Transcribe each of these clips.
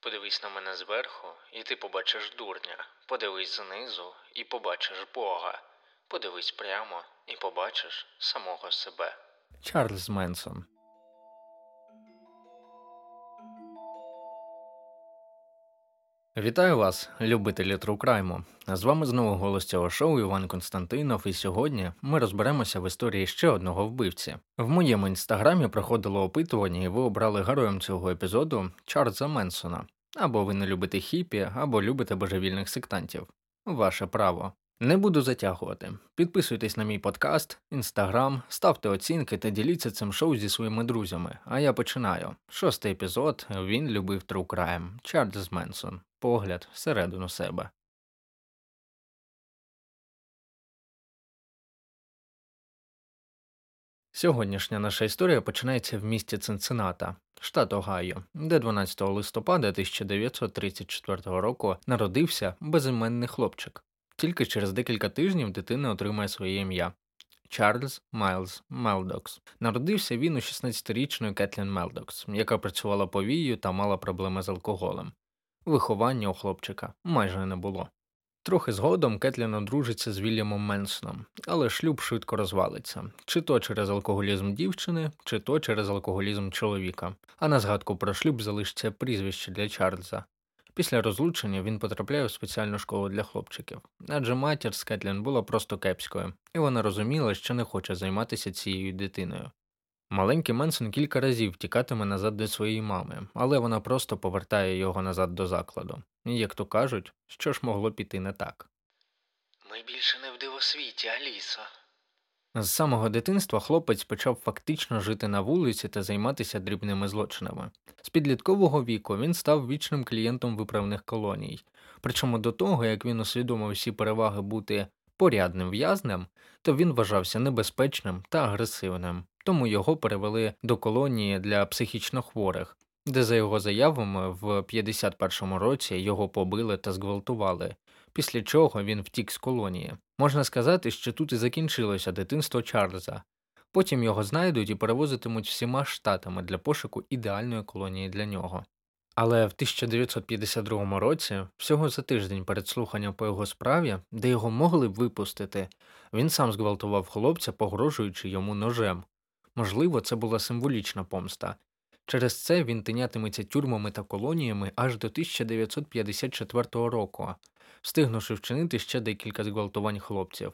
Подивись на мене зверху, і ти побачиш дурня. Подивись знизу і побачиш Бога. Подивись прямо і побачиш самого себе. Чарльз Менсон. Вітаю вас, любителі Трукрайму. З вами знову голос цього шоу Іван Константинов, і сьогодні ми розберемося в історії ще одного вбивці. В моєму інстаграмі проходило опитування, і ви обрали героєм цього епізоду Чарльза Менсона. Або ви не любите хіпі, або любите божевільних сектантів. Ваше право. Не буду затягувати. Підписуйтесь на мій подкаст, інстаграм, ставте оцінки та діліться цим шоу зі своїми друзями. А я починаю. Шостий епізод він любив True Crime. Чарльз Менсон. Погляд всередину себе. Сьогоднішня наша історія починається в місті Цинцината, штат Огайо, де 12 листопада 1934 року народився безіменний хлопчик. Тільки через декілька тижнів дитина отримає своє ім'я. Чарльз Майлз Мелдокс. Народився він у 16-річної Кетлін Мелдокс, яка працювала повією та мала проблеми з алкоголем. Виховання у хлопчика майже не було. Трохи згодом Кетлін одружиться з Вільямом Менсоном, але шлюб швидко розвалиться чи то через алкоголізм дівчини, чи то через алкоголізм чоловіка. А на згадку про шлюб залишиться прізвище для Чарльза. Після розлучення він потрапляє в спеціальну школу для хлопчиків, адже матір з Кетлін була просто кепською, і вона розуміла, що не хоче займатися цією дитиною. Маленький Менсон кілька разів тікатиме назад до своєї мами, але вона просто повертає його назад до закладу. І, як то кажуть, що ж могло піти не так. Ми більше не в дивосвіті, Алісо. З самого дитинства хлопець почав фактично жити на вулиці та займатися дрібними злочинами. З підліткового віку він став вічним клієнтом виправних колоній. Причому до того, як він усвідомив всі переваги бути порядним в'язнем, то він вважався небезпечним та агресивним, тому його перевели до колонії для психічно хворих, де, за його заявами, в 51-му році його побили та зґвалтували, після чого він втік з колонії. Можна сказати, що тут і закінчилося дитинство Чарльза. Потім його знайдуть і перевозитимуть всіма штатами для пошуку ідеальної колонії для нього. Але в 1952 році, всього за тиждень перед слуханням по його справі, де його могли б випустити, він сам зґвалтував хлопця, погрожуючи йому ножем. Можливо, це була символічна помста. Через це він тинятиметься тюрмами та колоніями аж до 1954 року, встигнувши вчинити ще декілька зґвалтувань хлопців.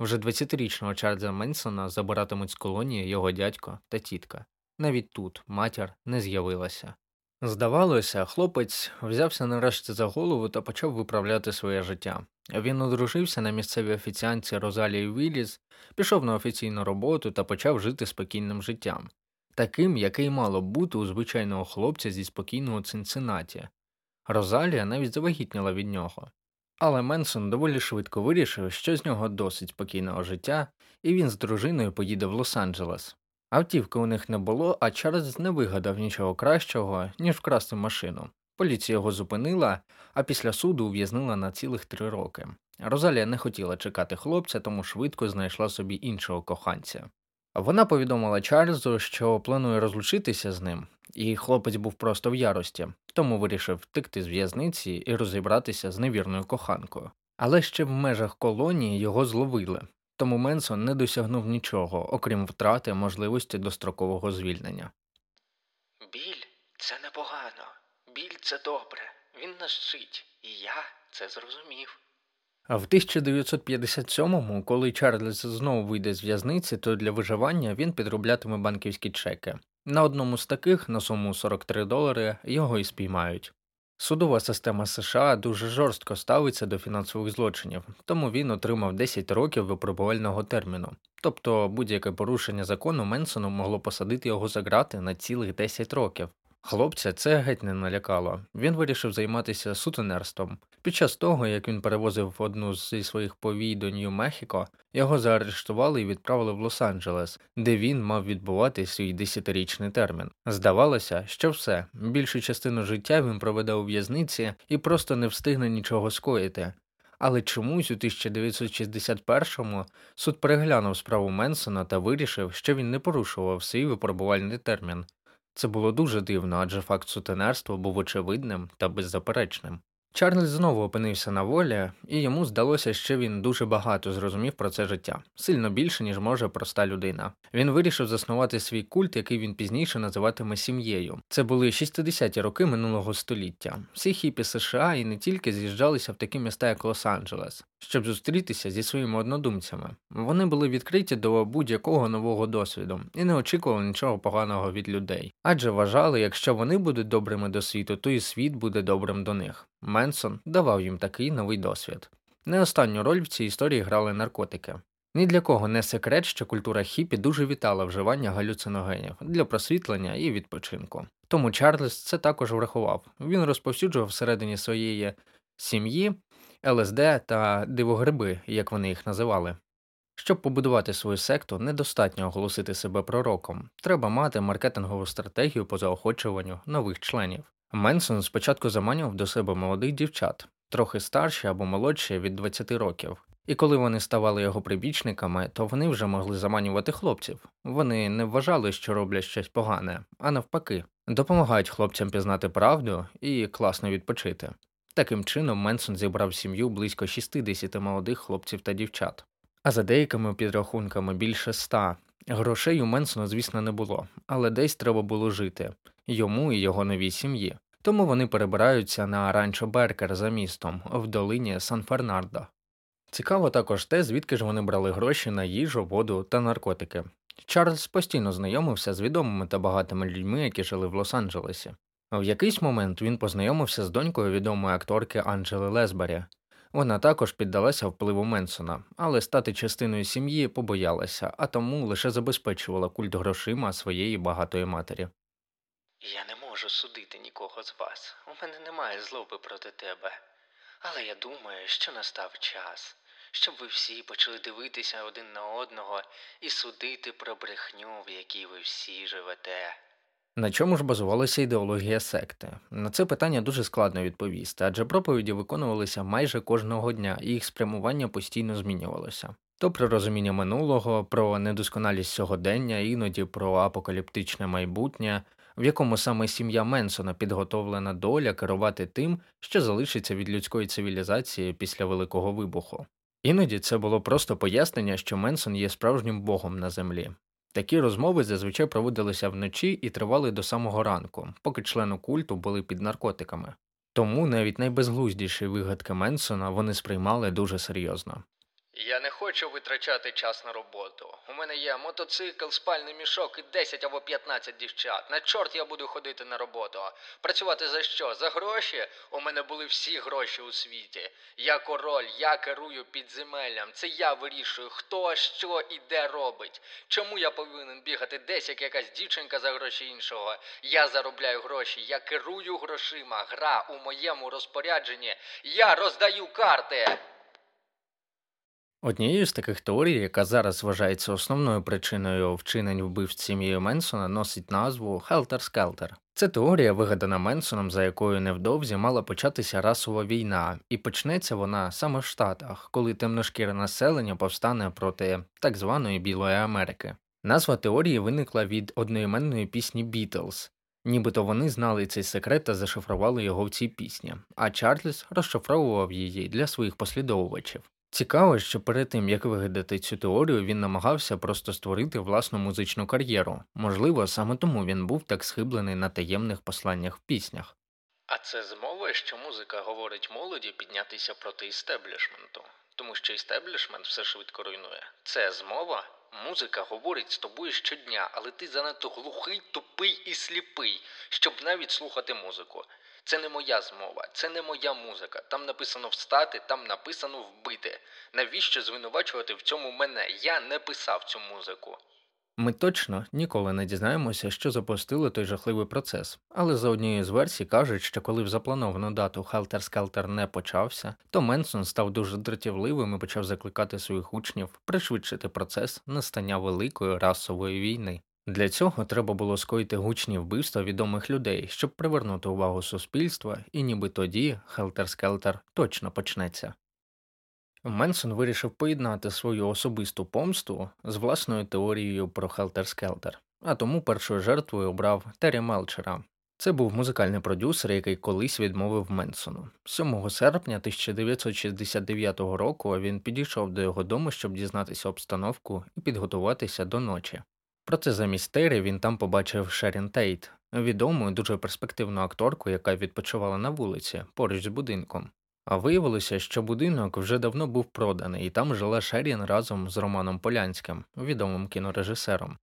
Вже 20-річного Чарльза Менсона забиратимуть з колонії його дядько та тітка. Навіть тут матір не з'явилася. Здавалося, хлопець взявся нарешті за голову та почав виправляти своє життя. Він одружився на місцевій офіціанці Розалії Вілліс, пішов на офіційну роботу та почав жити спокійним життям, таким, який мало бути у звичайного хлопця зі спокійного Цинциннаті. Розалія навіть завагітніла від нього. Але Менсон доволі швидко вирішив, що з нього досить спокійного життя, і він з дружиною поїде в Лос-Анджелес. Автівки у них не було, а Чарльз не вигадав нічого кращого, ніж вкрасти машину. Поліція його зупинила, а після суду ув'язнила на цілих три роки. Розалія не хотіла чекати хлопця, тому швидко знайшла собі іншого коханця. Вона повідомила Чарльзу, що планує розлучитися з ним, і хлопець був просто в ярості, тому вирішив втекти з в'язниці і розібратися з невірною коханкою. Але ще в межах колонії його зловили, тому Менсон не досягнув нічого, окрім втрати можливості дострокового звільнення. Біль це непогано. Біль це добре. Він нас вчить. І я це зрозумів. А в 1957-му, коли Чарльз знову вийде з в'язниці, то для виживання він підроблятиме банківські чеки. На одному з таких, на суму 43 долари, його і спіймають. Судова система США дуже жорстко ставиться до фінансових злочинів, тому він отримав 10 років випробувального терміну. Тобто будь-яке порушення закону Менсону могло посадити його за грати на цілих 10 років. Хлопця це геть не налякало. Він вирішив займатися сутенерством. Під час того, як він перевозив одну зі своїх повій до Нью-Мехіко, його заарештували і відправили в Лос-Анджелес, де він мав відбувати свій десятирічний термін. Здавалося, що все, більшу частину життя він проведе у в'язниці і просто не встигне нічого скоїти. Але чомусь у 1961-му суд переглянув справу Менсона та вирішив, що він не порушував свій випробувальний термін. Це було дуже дивно, адже факт сутенерства був очевидним та беззаперечним. Чарльз знову опинився на волі, і йому здалося, що він дуже багато зрозумів про це життя, сильно більше, ніж може проста людина. Він вирішив заснувати свій культ, який він пізніше називатиме сім'єю. Це були 60-ті роки минулого століття. Всі хіпі США і не тільки з'їжджалися в такі міста, як Лос-Анджелес, щоб зустрітися зі своїми однодумцями. Вони були відкриті до будь-якого нового досвіду і не очікували нічого поганого від людей, адже вважали, якщо вони будуть добрими до світу, то і світ буде добрим до них. Менсон давав їм такий новий досвід. Не останню роль в цій історії грали наркотики. Ні для кого не секрет, що культура хіпі дуже вітала вживання галюциногенів для просвітлення і відпочинку. Тому Чарльз це також врахував. Він розповсюджував всередині своєї сім'ї ЛСД та дивогриби, як вони їх називали. Щоб побудувати свою секту, недостатньо оголосити себе пророком, треба мати маркетингову стратегію по заохочуванню нових членів. Менсон спочатку заманював до себе молодих дівчат, трохи старші або молодші від 20 років, і коли вони ставали його прибічниками, то вони вже могли заманювати хлопців. Вони не вважали, що роблять щось погане, а навпаки, допомагають хлопцям пізнати правду і класно відпочити. Таким чином, Менсон зібрав сім'ю близько 60 молодих хлопців та дівчат, а за деякими підрахунками більше ста. Грошей у Менсона, звісно, не було, але десь треба було жити йому і його новій сім'ї. Тому вони перебираються на ранчо Беркер за містом в долині Сан Фернардо. Цікаво також те, звідки ж вони брали гроші на їжу, воду та наркотики. Чарльз постійно знайомився з відомими та багатими людьми, які жили в Лос-Анджелесі. В якийсь момент він познайомився з донькою відомої акторки Анджели Лесбері. Вона також піддалася впливу Менсона, але стати частиною сім'ї побоялася, а тому лише забезпечувала культ грошима своєї багатої матері. Я не можу судити нікого з вас. У мене немає злоби проти тебе. Але я думаю, що настав час, щоб ви всі почали дивитися один на одного і судити про брехню, в якій ви всі живете. На чому ж базувалася ідеологія секти? На це питання дуже складно відповісти, адже проповіді виконувалися майже кожного дня, і їх спрямування постійно змінювалося. То про розуміння минулого, про недосконалість сьогодення, іноді про апокаліптичне майбутнє, в якому саме сім'я Менсона підготовлена доля керувати тим, що залишиться від людської цивілізації після Великого вибуху. Іноді це було просто пояснення, що Менсон є справжнім богом на землі. Такі розмови зазвичай проводилися вночі і тривали до самого ранку, поки члени культу були під наркотиками. Тому навіть найбезглуздіші вигадки Менсона вони сприймали дуже серйозно. Я не хочу витрачати час на роботу. У мене є мотоцикл, спальний мішок і 10 або 15 дівчат. На чорт я буду ходити на роботу. Працювати за що? За гроші? У мене були всі гроші у світі. Я король, я керую підземеллям. Це я вирішую, хто, що і де робить. Чому я повинен бігати десь, як якась дівчинка за гроші іншого? Я заробляю гроші, я керую грошима. Гра у моєму розпорядженні. Я роздаю карти. Однією з таких теорій, яка зараз вважається основною причиною вчинень вбивць сім'єю Менсона, носить назву Хелтер Скелтер. Це теорія, вигадана Менсоном, за якою невдовзі мала початися расова війна, і почнеться вона саме в Штатах, коли темношкіре населення повстане проти так званої Білої Америки. Назва теорії виникла від одноіменної пісні Бітлз. Нібито вони знали цей секрет та зашифрували його в цій пісні, а Чарльз розшифровував її для своїх послідовувачів. Цікаво, що перед тим як вигадати цю теорію, він намагався просто створити власну музичну кар'єру. Можливо, саме тому він був так схиблений на таємних посланнях в піснях. А це змова, що музика говорить молоді піднятися проти істеблішменту, тому що істеблішмент все швидко руйнує. Це змова. Музика говорить з тобою щодня, але ти занадто глухий, тупий і сліпий, щоб навіть слухати музику. Це не моя змова, це не моя музика. Там написано встати, там написано вбити. Навіщо звинувачувати в цьому мене? Я не писав цю музику. Ми точно ніколи не дізнаємося, що запустило той жахливий процес, але за однією з версій кажуть, що коли в заплановану дату Хелтер Скелтер не почався, то Менсон став дуже дратівливим і почав закликати своїх учнів пришвидшити процес настання великої расової війни. Для цього треба було скоїти гучні вбивства відомих людей, щоб привернути увагу суспільства, і ніби тоді Хелтер-Скелтер точно почнеться. Менсон вирішив поєднати свою особисту помсту з власною теорією про Хелтер-Скелтер. а тому першою жертвою обрав Террі Мелчера. Це був музикальний продюсер, який колись відмовив Менсону. 7 серпня 1969 року він підійшов до його дому, щоб дізнатися обстановку і підготуватися до ночі. Проте замість Террі він там побачив Шерон Тейт, відому дуже перспективну акторку, яка відпочивала на вулиці поруч з будинком. А виявилося, що будинок вже давно був проданий, і там жила Шерон разом з Романом Полянським, відомим кінорежисером.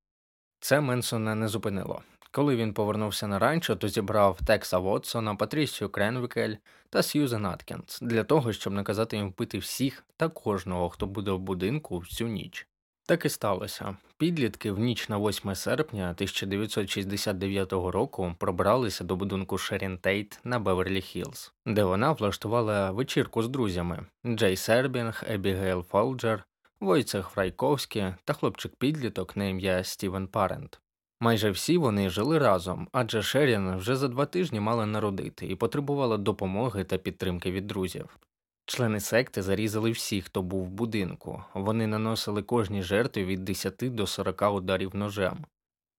Це Менсона не зупинило. Коли він повернувся на ранчо, то зібрав Текса Вотсона, Патрісію Кренвінкель та Сьюзен Аткінс для того, щоб наказати їм вбити всіх та кожного, хто буде в будинку в цю ніч. Так і сталося. Підлітки в ніч на 8 серпня 1969 року пробралися до будинку Шерон Тейт на Беверлі Хіллз, де вона влаштувала вечірку з друзями Джей Себрінг, Ебігейл Фолджер, Войцех Фрайковський та хлопчик-підліток на ім'я Стівен Парент. Майже всі вони жили разом, адже Шерін вже за два тижні мала народити і потребувала допомоги та підтримки від друзів. Члени секти зарізали всіх, хто був в будинку. Вони наносили кожній жертві від 10 до 40 ударів ножем.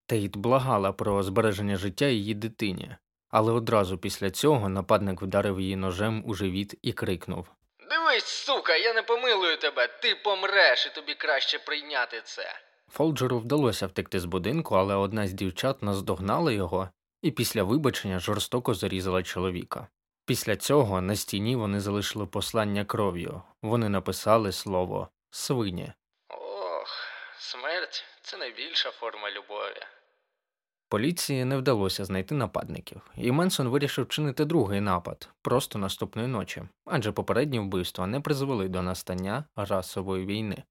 Тейт благала про збереження життя її дитині, але одразу після цього нападник вдарив її ножем у живіт і крикнув Дивись, сука, я не помилую тебе, ти помреш, і тобі краще прийняти це. Фолджеру вдалося втекти з будинку, але одна з дівчат наздогнала його і після вибачення жорстоко зарізала чоловіка. Після цього на стіні вони залишили послання кров'ю. Вони написали слово свині. Ох, смерть це найбільша форма любові. Поліції не вдалося знайти нападників, і Менсон вирішив чинити другий напад просто наступної ночі, адже попередні вбивства не призвели до настання расової війни.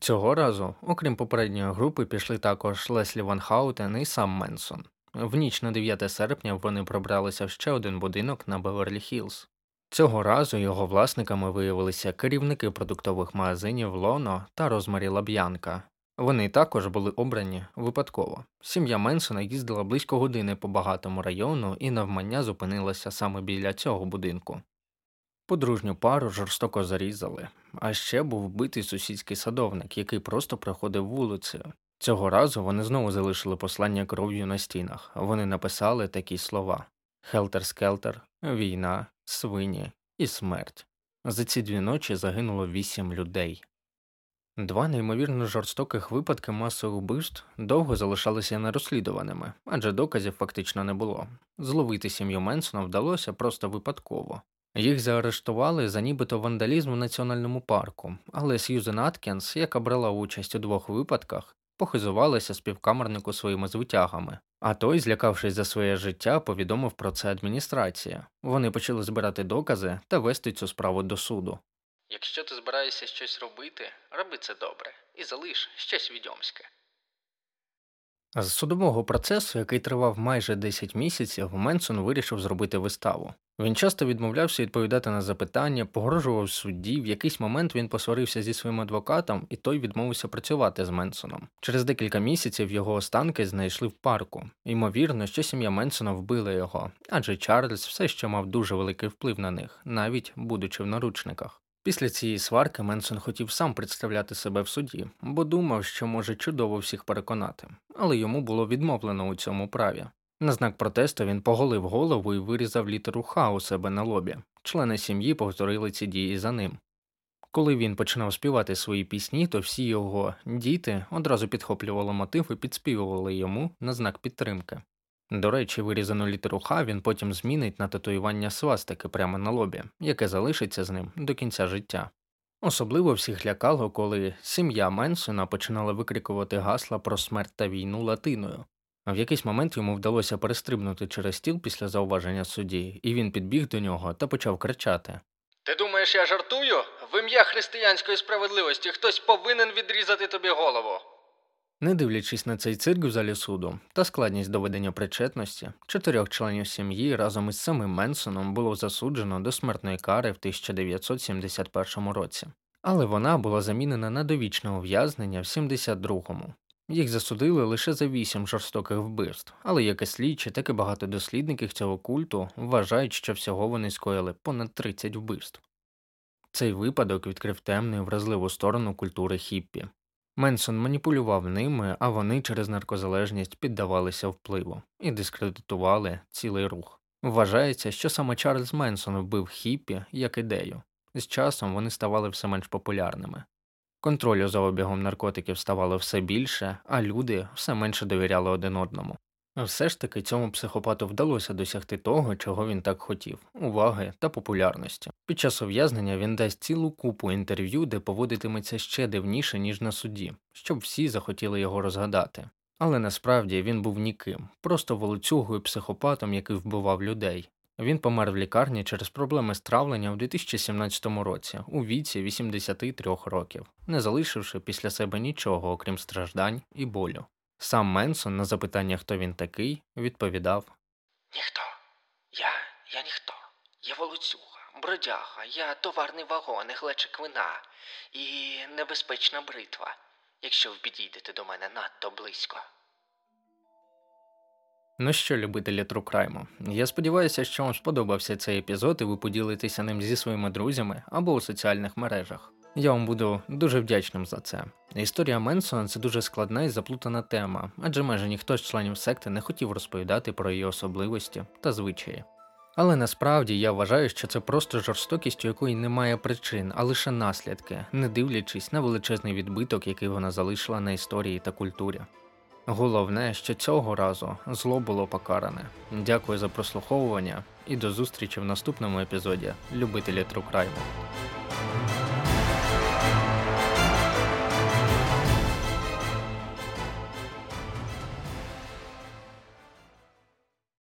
Цього разу, окрім попередньої групи, пішли також Леслі Ван Хаутен і сам Менсон. В ніч на 9 серпня вони пробралися в ще один будинок на Беверлі Хіллз. Цього разу його власниками виявилися керівники продуктових магазинів Лено та Розмарі Лабіанка. Вони також були обрані випадково. Сім'я Менсона їздила близько години по багатому району і навмання зупинилася саме біля цього будинку. Подружню пару жорстоко зарізали, а ще був вбитий сусідський садовник, який просто проходив вулицею. Цього разу вони знову залишили послання кров'ю на стінах. Вони написали такі слова Хелтер-скелтер, війна, свині і смерть. За ці дві ночі загинуло вісім людей. Два неймовірно жорстоких випадки масових вбивств довго залишалися нерозслідуваними, адже доказів фактично не було. Зловити сім'ю Менсона вдалося просто випадково. Їх заарештували за нібито вандалізм у національному парку, але Сьюзен Аткінс, яка брала участь у двох випадках, похизувалася співкамернику своїми звитягами, а той, злякавшись за своє життя, повідомив про це адміністрація. Вони почали збирати докази та вести цю справу до суду. Якщо ти збираєшся щось робити, роби це добре і залиш щось відьомське. З судового процесу, який тривав майже 10 місяців, Менсон вирішив зробити виставу. Він часто відмовлявся відповідати на запитання, погрожував судді. В якийсь момент він посварився зі своїм адвокатом, і той відмовився працювати з Менсоном. Через декілька місяців його останки знайшли в парку. Ймовірно, що сім'я Менсона вбила його, адже Чарльз все ще мав дуже великий вплив на них, навіть будучи в наручниках. Після цієї сварки Менсон хотів сам представляти себе в суді, бо думав, що може чудово всіх переконати, але йому було відмовлено у цьому праві. На знак протесту він поголив голову і вирізав літеру Х у себе на лобі. Члени сім'ї повторили ці дії за ним. Коли він починав співати свої пісні, то всі його діти одразу підхоплювали мотив і підспівували йому на знак підтримки. До речі, вирізану літеру Х він потім змінить на татуювання свастики прямо на лобі, яке залишиться з ним до кінця життя. Особливо всіх лякало, коли сім'я Менсона починала викрикувати гасла про смерть та війну латиною. А в якийсь момент йому вдалося перестрибнути через стіл після зауваження судді, і він підбіг до нього та почав кричати. Ти думаєш, я жартую? В ім'я християнської справедливості хтось повинен відрізати тобі голову. Не дивлячись на цей цирк в залі суду та складність доведення причетності, чотирьох членів сім'ї разом із самим Менсоном було засуджено до смертної кари в 1971 році, але вона була замінена на довічне ув'язнення в 72-му. Їх засудили лише за вісім жорстоких вбивств, але як і слідчі, так і багато дослідників цього культу вважають, що всього вони скоїли понад 30 вбивств. Цей випадок відкрив темну і вразливу сторону культури хіппі. Менсон маніпулював ними, а вони через наркозалежність піддавалися впливу і дискредитували цілий рух. Вважається, що саме Чарльз Менсон вбив хіппі як ідею. З часом вони ставали все менш популярними. Контролю за обігом наркотиків ставало все більше, а люди все менше довіряли один одному. Все ж таки цьому психопату вдалося досягти того, чого він так хотів уваги та популярності. Під час ув'язнення він дасть цілу купу інтерв'ю, де поводитиметься ще дивніше, ніж на суді, щоб всі захотіли його розгадати. Але насправді він був ніким, просто волоцюгою психопатом, який вбивав людей. Він помер в лікарні через проблеми з травлення у 2017 році у віці 83 років, не залишивши після себе нічого, окрім страждань і болю. Сам Менсон на запитання, хто він такий, відповідав Ніхто. Я. я ніхто. Я волоцюга, бродяга, я товарний вагон, глечик вина і небезпечна бритва, якщо ви підійдете до мене надто близько. Ну що, любителі Crime, я сподіваюся, що вам сподобався цей епізод і ви поділитеся ним зі своїми друзями або у соціальних мережах. Я вам буду дуже вдячним за це. Історія Менсона це дуже складна і заплутана тема, адже майже ніхто з членів секти не хотів розповідати про її особливості та звичаї. Але насправді я вважаю, що це просто жорстокість, у якої немає причин, а лише наслідки, не дивлячись на величезний відбиток, який вона залишила на історії та культурі. Головне, що цього разу зло було покаране. Дякую за прослуховування і до зустрічі в наступному епізоді любителі Трукрайму.